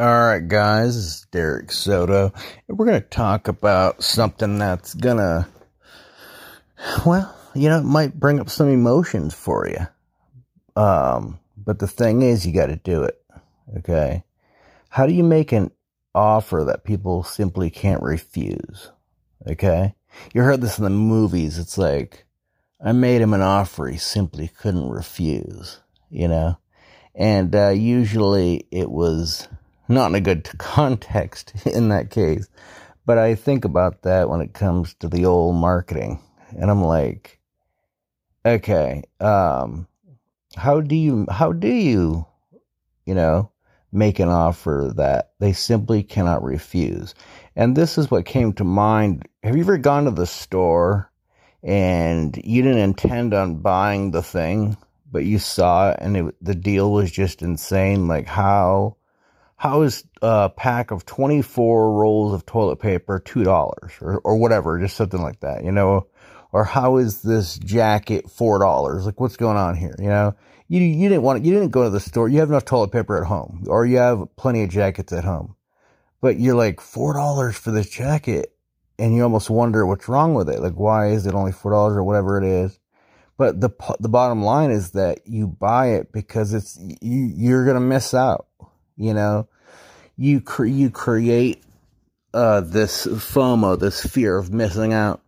All right, guys, this is Derek Soto, and we're going to talk about something that's going to, well, you know, it might bring up some emotions for you. Um, but the thing is, you got to do it. Okay. How do you make an offer that people simply can't refuse? Okay. You heard this in the movies. It's like, I made him an offer he simply couldn't refuse, you know? And, uh, usually it was, not in a good context in that case. But I think about that when it comes to the old marketing. And I'm like, okay, um, how do you, how do you, you know, make an offer that they simply cannot refuse? And this is what came to mind. Have you ever gone to the store and you didn't intend on buying the thing, but you saw it and it, the deal was just insane? Like how, how is a pack of 24 rolls of toilet paper $2 or, or whatever, just something like that, you know? Or how is this jacket $4? Like, what's going on here? You know, you, you didn't want, you didn't go to the store. You have enough toilet paper at home or you have plenty of jackets at home, but you're like $4 for this jacket. And you almost wonder what's wrong with it. Like, why is it only $4 or whatever it is? But the, the bottom line is that you buy it because it's, you, you're going to miss out you know, you cre- you create uh, this FOMO, this fear of missing out,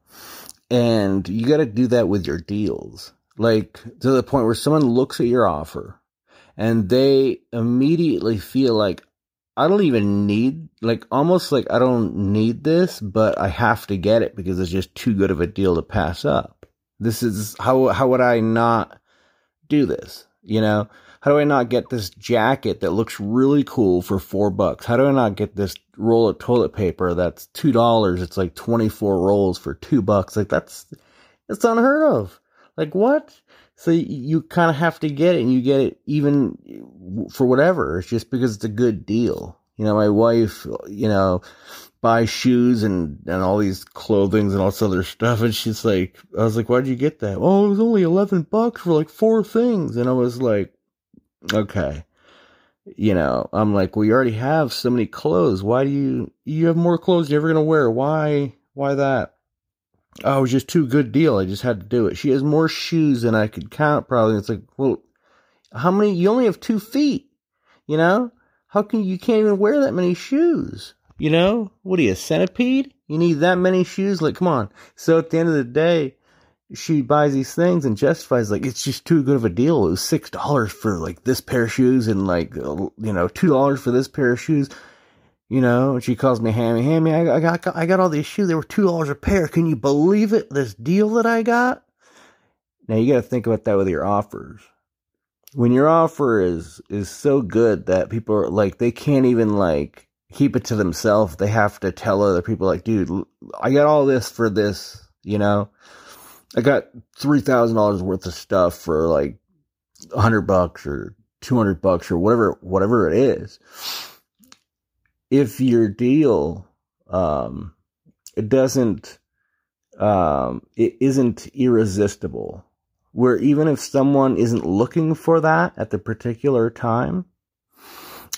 and you got to do that with your deals. Like to the point where someone looks at your offer, and they immediately feel like I don't even need, like almost like I don't need this, but I have to get it because it's just too good of a deal to pass up. This is how how would I not do this? You know, how do I not get this jacket that looks really cool for four bucks? How do I not get this roll of toilet paper that's two dollars? It's like 24 rolls for two bucks. Like that's, it's unheard of. Like what? So you, kind of have to get it and you get it even for whatever. It's just because it's a good deal. You know, my wife, you know, buys shoes and, and all these clothings and all this other stuff. And she's like, I was like, why'd you get that? Oh, it was only 11 bucks for like four things. And I was like, okay. You know, I'm like, well, you already have so many clothes. Why do you, you have more clothes you're ever going to wear? Why, why that? Oh, it was just too good deal. I just had to do it. She has more shoes than I could count probably. It's like, well, how many, you only have two feet, you know? How can you can't even wear that many shoes? You know? What are you, a centipede? You need that many shoes? Like, come on. So at the end of the day, she buys these things and justifies like it's just too good of a deal. It was six dollars for like this pair of shoes and like uh, you know two dollars for this pair of shoes. You know, she calls me Hammy. Hammy, I, I got I got all these shoes. They were two dollars a pair. Can you believe it? This deal that I got. Now you got to think about that with your offers. When your offer is is so good that people are like they can't even like keep it to themselves. They have to tell other people like, dude, I got all this for this. You know I got three thousand dollars worth of stuff for like hundred bucks or two hundred bucks or whatever whatever it is. If your deal um it doesn't um it isn't irresistible where even if someone isn't looking for that at the particular time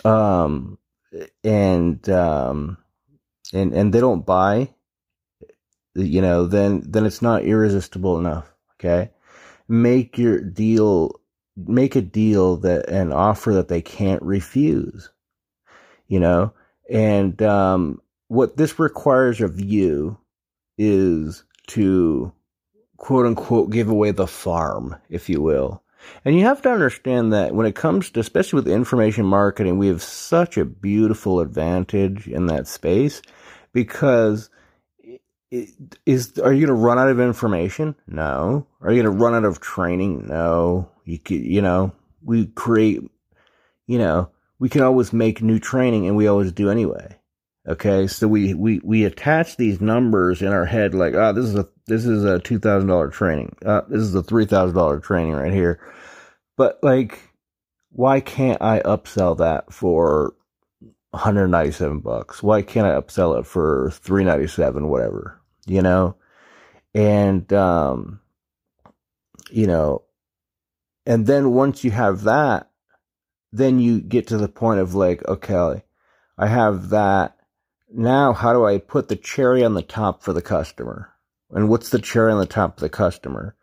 um and um and and they don't buy you know, then then it's not irresistible enough. Okay, make your deal, make a deal that an offer that they can't refuse. You know, and um, what this requires of you is to quote unquote give away the farm, if you will. And you have to understand that when it comes to, especially with information marketing, we have such a beautiful advantage in that space because is are you going to run out of information? No. Are you going to run out of training? No. You could, you know, we create, you know, we can always make new training and we always do anyway. Okay. So we, we, we attach these numbers in our head like, oh, this is a, this is a $2,000 training. Uh, this is a $3,000 training right here. But like, why can't I upsell that for 197 bucks? Why can't I upsell it for 397 whatever? You know? And, um, you know, and then once you have that, then you get to the point of like, okay, I have that. Now, how do I put the cherry on the top for the customer? And what's the cherry on the top for the customer?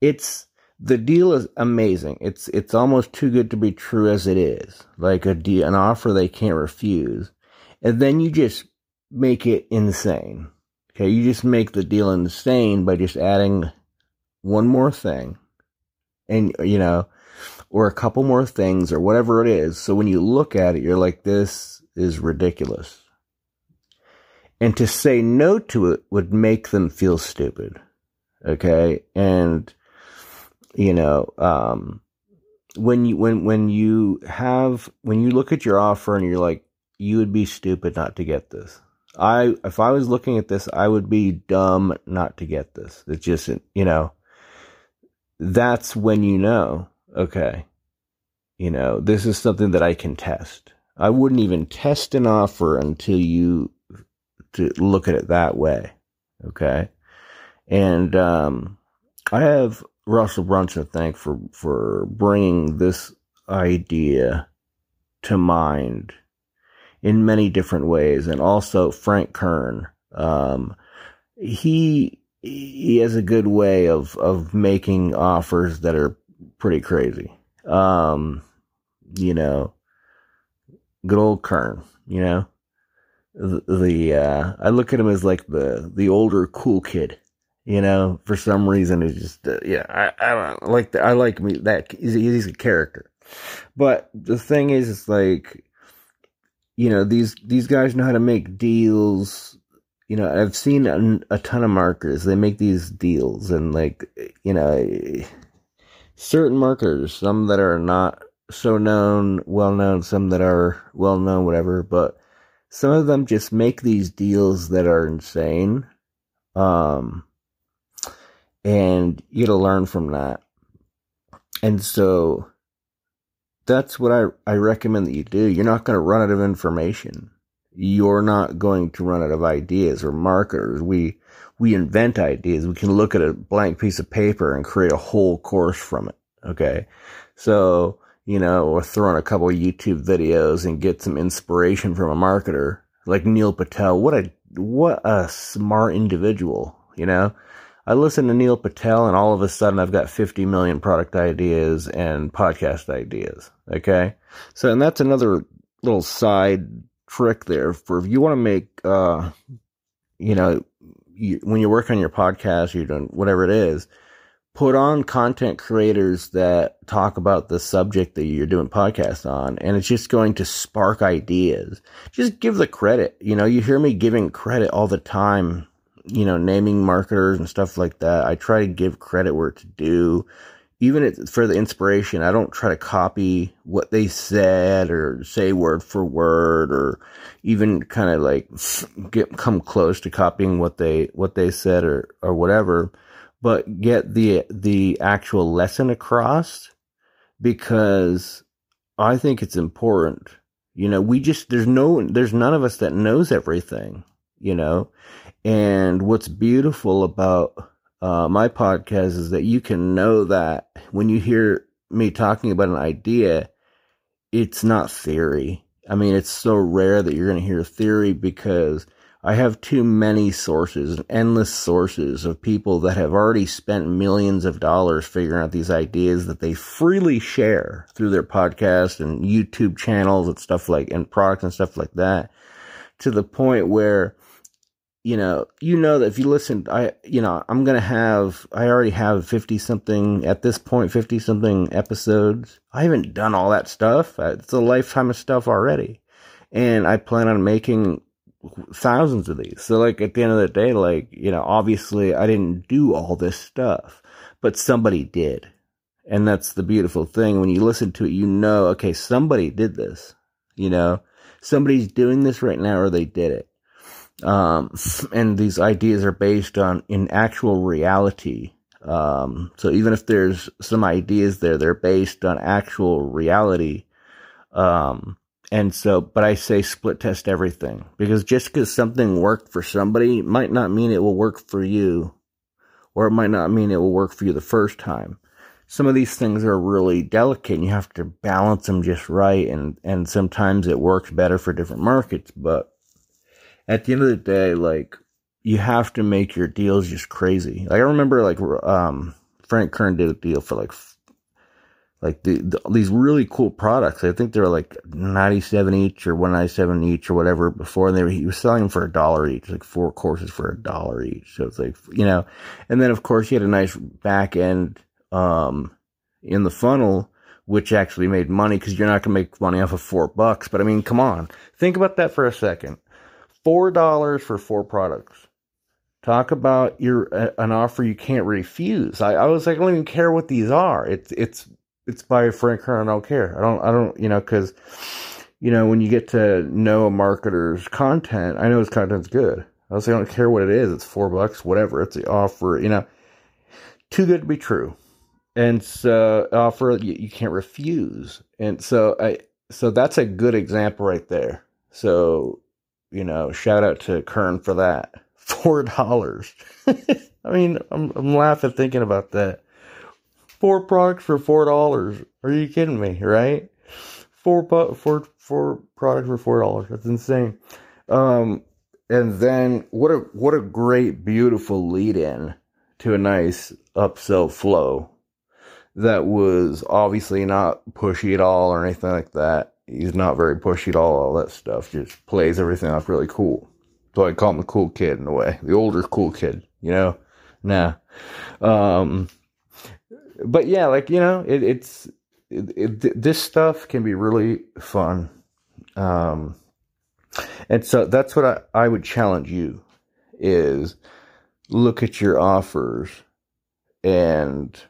It's the deal is amazing. It's it's almost too good to be true as it is. Like a deal, an offer they can't refuse. And then you just make it insane. Okay, you just make the deal insane by just adding one more thing. And you know, or a couple more things or whatever it is. So when you look at it, you're like, this is ridiculous. And to say no to it would make them feel stupid. Okay. And, you know, um, when you, when, when you have, when you look at your offer and you're like, you would be stupid not to get this. I, if I was looking at this, I would be dumb not to get this. It's just, you know, that's when you know okay, you know, this is something that I can test. I wouldn't even test an offer until you to look at it that way. Okay. And, um, I have Russell Brunson to thank for, for bringing this idea to mind in many different ways. And also Frank Kern. Um, he, he has a good way of, of making offers that are pretty crazy. Um, you know, good old Kern, you know, the, the uh, I look at him as like the, the older cool kid, you know, for some reason it's just, uh, yeah, I, I don't like that. I like me that he's, he's a character, but the thing is, it's like, you know, these, these guys know how to make deals. You know, I've seen a, a ton of markers. They make these deals and like, you know, certain markers, some that are not so known, well known, some that are well known, whatever, but some of them just make these deals that are insane. Um, and you gotta learn from that. And so that's what I, I recommend that you do. You're not going to run out of information. You're not going to run out of ideas or markers. We, we invent ideas. We can look at a blank piece of paper and create a whole course from it. Okay. So, you know, or throw in a couple YouTube videos and get some inspiration from a marketer like Neil Patel. What a, what a smart individual, you know? I listen to Neil Patel and all of a sudden I've got 50 million product ideas and podcast ideas. Okay. So, and that's another little side trick there for if you want to make, uh, you know, you, when you work on your podcast, you're doing whatever it is, put on content creators that talk about the subject that you're doing podcasts on, and it's just going to spark ideas. Just give the credit. You know, you hear me giving credit all the time, you know, naming marketers and stuff like that. I try to give credit where it's due even for the inspiration, I don't try to copy what they said or say word for word or even kind of like get come close to copying what they what they said or or whatever, but get the the actual lesson across because I think it's important. You know, we just there's no there's none of us that knows everything, you know. And what's beautiful about uh, my podcast is that you can know that when you hear me talking about an idea, it's not theory. I mean, it's so rare that you're going to hear theory because I have too many sources, endless sources of people that have already spent millions of dollars figuring out these ideas that they freely share through their podcast and YouTube channels and stuff like, and products and stuff like that to the point where you know, you know that if you listen, I, you know, I'm to have, I already have 50 something at this point, 50 something episodes. I haven't done all that stuff. Uh, it's a lifetime of stuff already. And I plan on making thousands of these. So like at the end of the day, like, you know, obviously I didn't do all this stuff, but somebody did. And that's the beautiful thing. When you listen to it, you know, okay, somebody did this, you know, somebody's doing this right now or they did it um, and these ideas are based on in actual reality. Um, so even if there's some ideas there, they're based on actual reality. Um, and so, but I say split test everything because just because something worked for somebody might not mean it will work for you, or it might not mean it will work for you the first time. some of these things are really delicate and you have to balance them just right and and sometimes it works better for different markets but at the end of the day like you have to make your deals just crazy like i remember like um frank kern did a deal for like like the, the, these really cool products. I think they were like 97 each or 197 each or whatever before. And they were, he was selling them for a dollar each, like four courses for a dollar each. So it's like, you know, and then of course he had a nice back end, um, in the funnel, which actually made money because you're not going to make money off of four bucks. But I mean, come on, think about that for a second. Four dollars for four products. Talk about your an offer you can't refuse. I, I was like, I don't even care what these are. It's it's it's by Frank Kern. I don't care. I don't, I don't, you know, cause, you know, when you get to know a marketer's content, I know his content's good. I was like, I don't care what it is. It's four bucks, whatever. It's the offer, you know, too good to be true. And so offer you, you can't refuse. And so I, so that's a good example right there. So, you know, shout out to Kern for that. Four dollars. I mean, I'm, I'm laughing thinking about that. Four products for four dollars. Are you kidding me? Right? Four four four products for four dollars. That's insane. Um, and then what a what a great, beautiful lead in to a nice upsell flow that was obviously not pushy at all or anything like that. He's not very pushy at all. All that stuff just plays everything off really cool. So I call him the cool kid in a way, the older cool kid. You know, nah. Um, but yeah, like you know, it, it's it, it, this stuff can be really fun, um, and so that's what I, I would challenge you is look at your offers and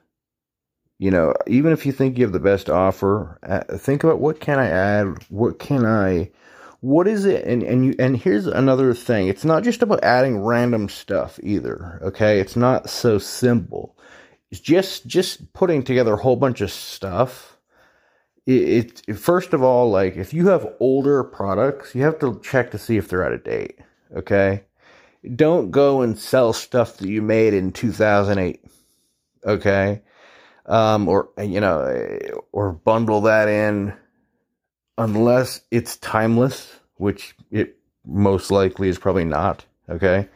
you know even if you think you have the best offer uh, think about what can i add what can i what is it and and you and here's another thing. It's not just about adding random stuff either okay? It's not so simple. It's just just putting together a whole bunch of stuff. It, it, first of all like if you have older products you have to check to see if they're out of date okay? Don't go and sell stuff that you made in 2008 okay um or you know or bundle that in unless it's timeless which it most likely is probably not okay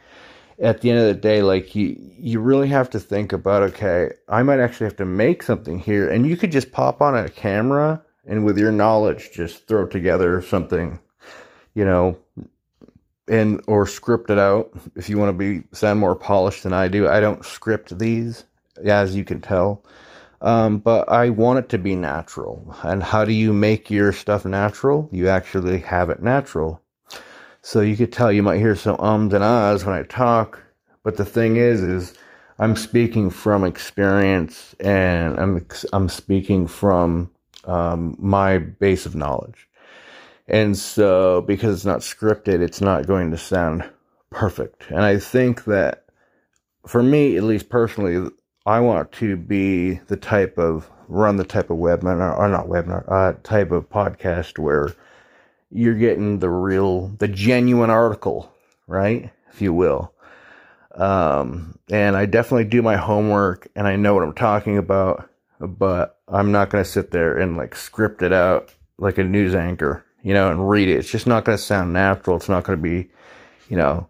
at the end of the day, like you, you really have to think about, okay, I might actually have to make something here. And you could just pop on a camera and with your knowledge, just throw together something, you know, and, or script it out. If you want to be, sound more polished than I do, I don't script these, as you can tell. Um, but I want it to be natural. And how do you make your stuff natural? You actually have it natural. So you could tell you might hear some ums and ahs when I talk, but the thing is, is I'm speaking from experience and I'm I'm speaking from um, my base of knowledge, and so because it's not scripted, it's not going to sound perfect. And I think that for me, at least personally, I want to be the type of run the type of webinar or not webinar uh, type of podcast where you're getting the real, the genuine article, right? If you will. Um, and I definitely do my homework and I know what I'm talking about, but I'm not going to sit there and like script it out like a news anchor, you know, and read it. It's just not going to sound natural. It's not going to be, you know,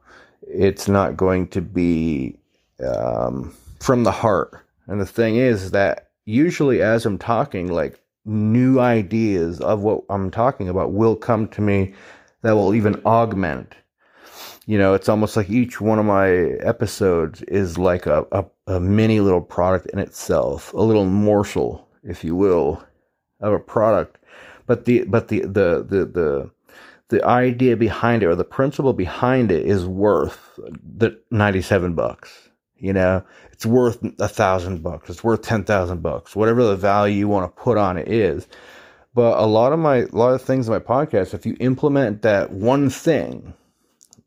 it's not going to be, um, from the heart. And the thing is that usually as I'm talking, like new ideas of what I'm talking about will come to me that will even augment. You know, it's almost like each one of my episodes is like a, a, a mini little product in itself, a little morsel, if you will, of a product. But the but the the the the the idea behind it or the principle behind it is worth the 97 bucks you know, it's worth a thousand bucks. It's worth ten thousand bucks. Whatever the value you want to put on it is. But a lot of my a lot of things in my podcast, if you implement that one thing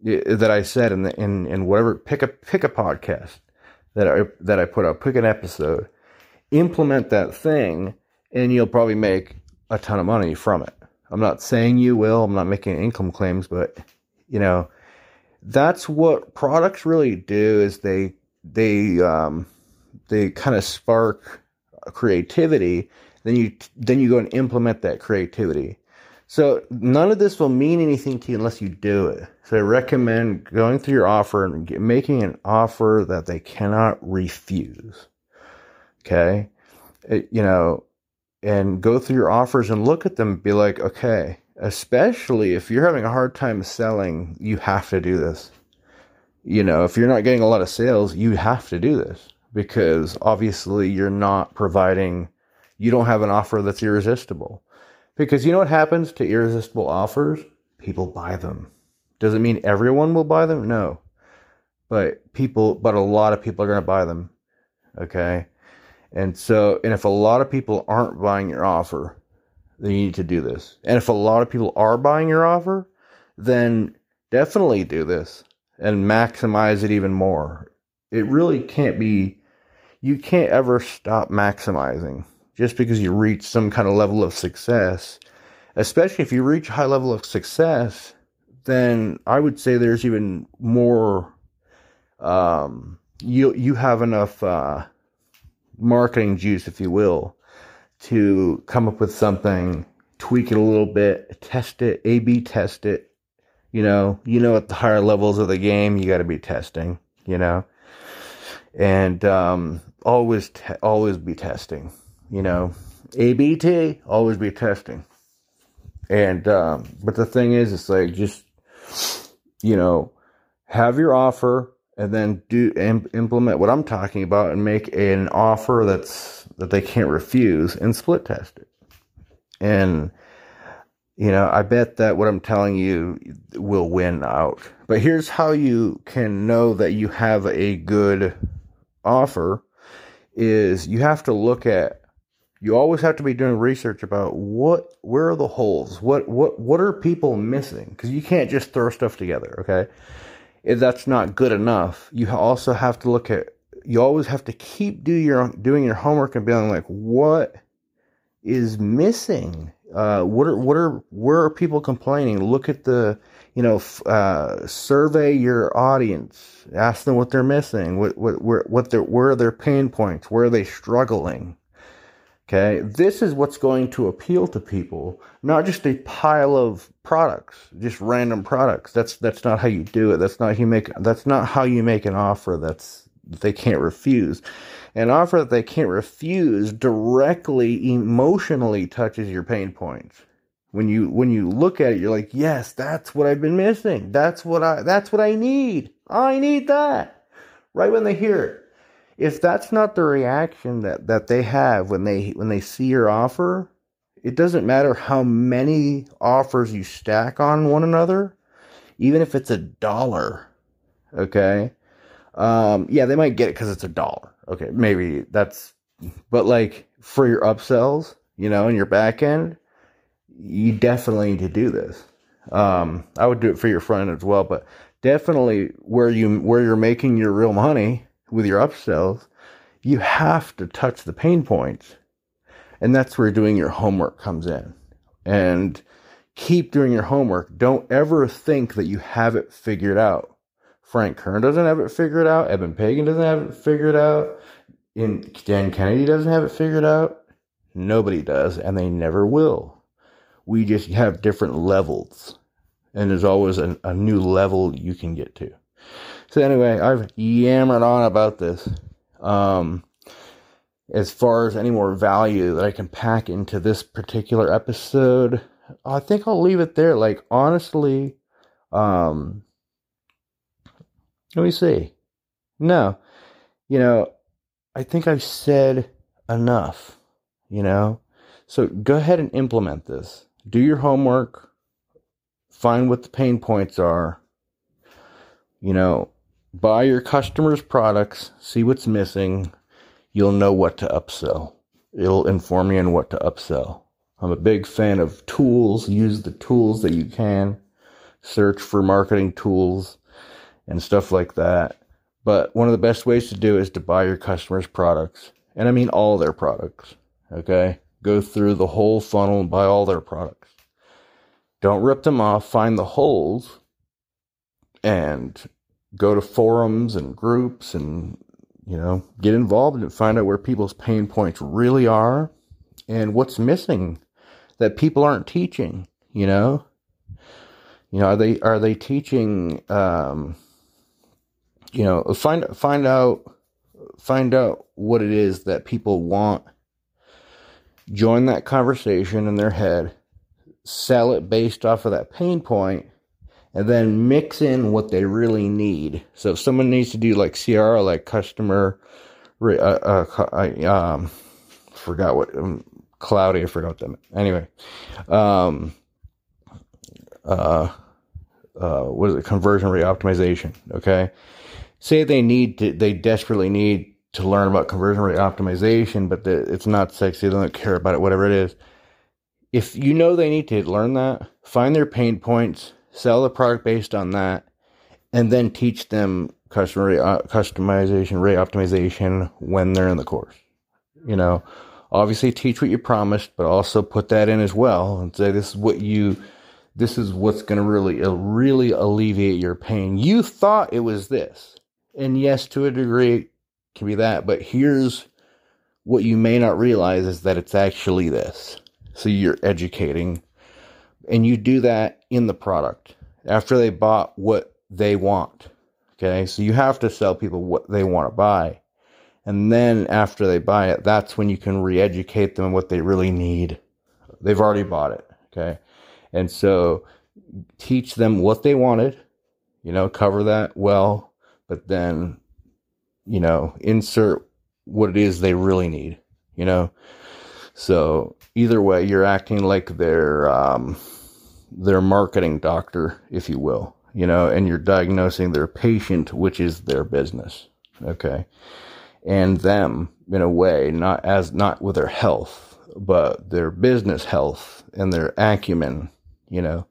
that I said in the in in whatever pick a pick a podcast that I that I put out, pick an episode, implement that thing, and you'll probably make a ton of money from it. I'm not saying you will. I'm not making income claims, but you know, that's what products really do. Is they they um, they kind of spark creativity, then you then you go and implement that creativity. So none of this will mean anything to you unless you do it. So I recommend going through your offer and making an offer that they cannot refuse. Okay, it, you know, and go through your offers and look at them. Be like, okay, especially if you're having a hard time selling, you have to do this. You know, if you're not getting a lot of sales, you have to do this because obviously you're not providing, you don't have an offer that's irresistible. Because you know what happens to irresistible offers? People buy them. Does it mean everyone will buy them? No. But people, but a lot of people are going to buy them. Okay. And so, and if a lot of people aren't buying your offer, then you need to do this. And if a lot of people are buying your offer, then definitely do this and maximize it even more. It really can't be, you can't ever stop maximizing just because you reach some kind of level of success. Especially if you reach a high level of success, then I would say there's even more, um, you, you have enough, uh, marketing juice, if you will, to come up with something, tweak it a little bit, test it, A B test it. You know, you know, at the higher levels of the game, you got to be testing, you know, and um, always, te- always be testing, you know, ABT, always be testing. And, um, but the thing is, it's like just, you know, have your offer and then do Im- implement what I'm talking about and make an offer that's that they can't refuse and split test it. And, you know, I bet that what I'm telling you will win out. But here's how you can know that you have a good offer is you have to look at you always have to be doing research about what where are the holes what what what are people missing because you can't just throw stuff together okay if that's not good enough you also have to look at you always have to keep do your doing your homework and being like, what is missing? Uh, what are what are where are people complaining? Look at the you know uh, survey your audience, ask them what they're missing, what what where what their where are their pain points, where are they struggling. Okay, this is what's going to appeal to people, not just a pile of products, just random products. That's that's not how you do it. That's not how you make that's not how you make an offer. That's that they can't refuse. An offer that they can't refuse directly emotionally touches your pain points. When you when you look at it, you're like, yes, that's what I've been missing. That's what I that's what I need. I need that. Right when they hear it. If that's not the reaction that, that they have when they when they see your offer, it doesn't matter how many offers you stack on one another, even if it's a dollar. Okay? Um, yeah, they might get it because it's a dollar. Okay, maybe that's, but like for your upsells, you know, in your back end, you definitely need to do this. Um, I would do it for your front end as well, but definitely where you where you're making your real money with your upsells, you have to touch the pain points, and that's where doing your homework comes in. And keep doing your homework. Don't ever think that you have it figured out Frank Kern doesn't have it figured out. Eben Pagan doesn't have it figured out. And Dan Kennedy doesn't have it figured out. Nobody does, and they never will. We just have different levels, and there's always a, a new level you can get to. So anyway, I've yammered on about this. Um, as far as any more value that I can pack into this particular episode, I think I'll leave it there. Like honestly, um, let me see. No, you know, I think I've said enough, you know? So go ahead and implement this. Do your homework, find what the pain points are, you know, buy your customers' products, see what's missing. You'll know what to upsell. It'll inform you on what to upsell. I'm a big fan of tools. Use the tools that you can. Search for marketing tools and stuff like that. But one of the best ways to do is to buy your customers' products. And I mean all their products. Okay? Go through the whole funnel and buy all their products. Don't rip them off, find the holes, and go to forums and groups and You know, get involved and find out where people's pain points really are and what's missing that people aren't teaching, you know? You know, are they are they teaching um you know, find find out find out what it is that people want. Join that conversation in their head. Sell it based off of that pain point and then mix in what they really need. So if someone needs to do like CR, like customer, uh, uh, I um, forgot what um, cloudy. I forgot them. Anyway, um, uh, uh, what is it? Conversion rate optimization. Okay, say they need to, they desperately need to learn about conversion rate optimization, but the, it's not sexy. They don't care about it. Whatever it is. If you know they need to learn that, find their pain points sell the product based on that, and then teach them customer rate, uh, customization, rate optimization when they're in the course. You know, obviously teach what you promised, but also put that in as well and say this is what you, this is what's going to really, really alleviate your pain. You thought it was this, and yes, to a degree, can be that, but here's what you may not realize is that it's actually this. So you're educating and you do that in the product after they bought what they want. Okay, so you have to sell people what they want to buy. And then after they buy it, that's when you can re educate them what they really need. They've already bought it. Okay. And so teach them what they wanted, you know, cover that well, but then, you know, insert what it is they really need, you know. So either way, you're acting like their um, their marketing doctor, if you will, you know, and you're diagnosing their patient, which is their business, okay, and them in a way, not as not with their health, but their business health and their acumen, you know.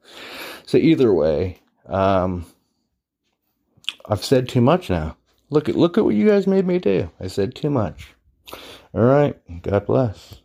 So either way, um, I've said too much now. Look at look at what you guys made me do. I said too much. All right. God bless.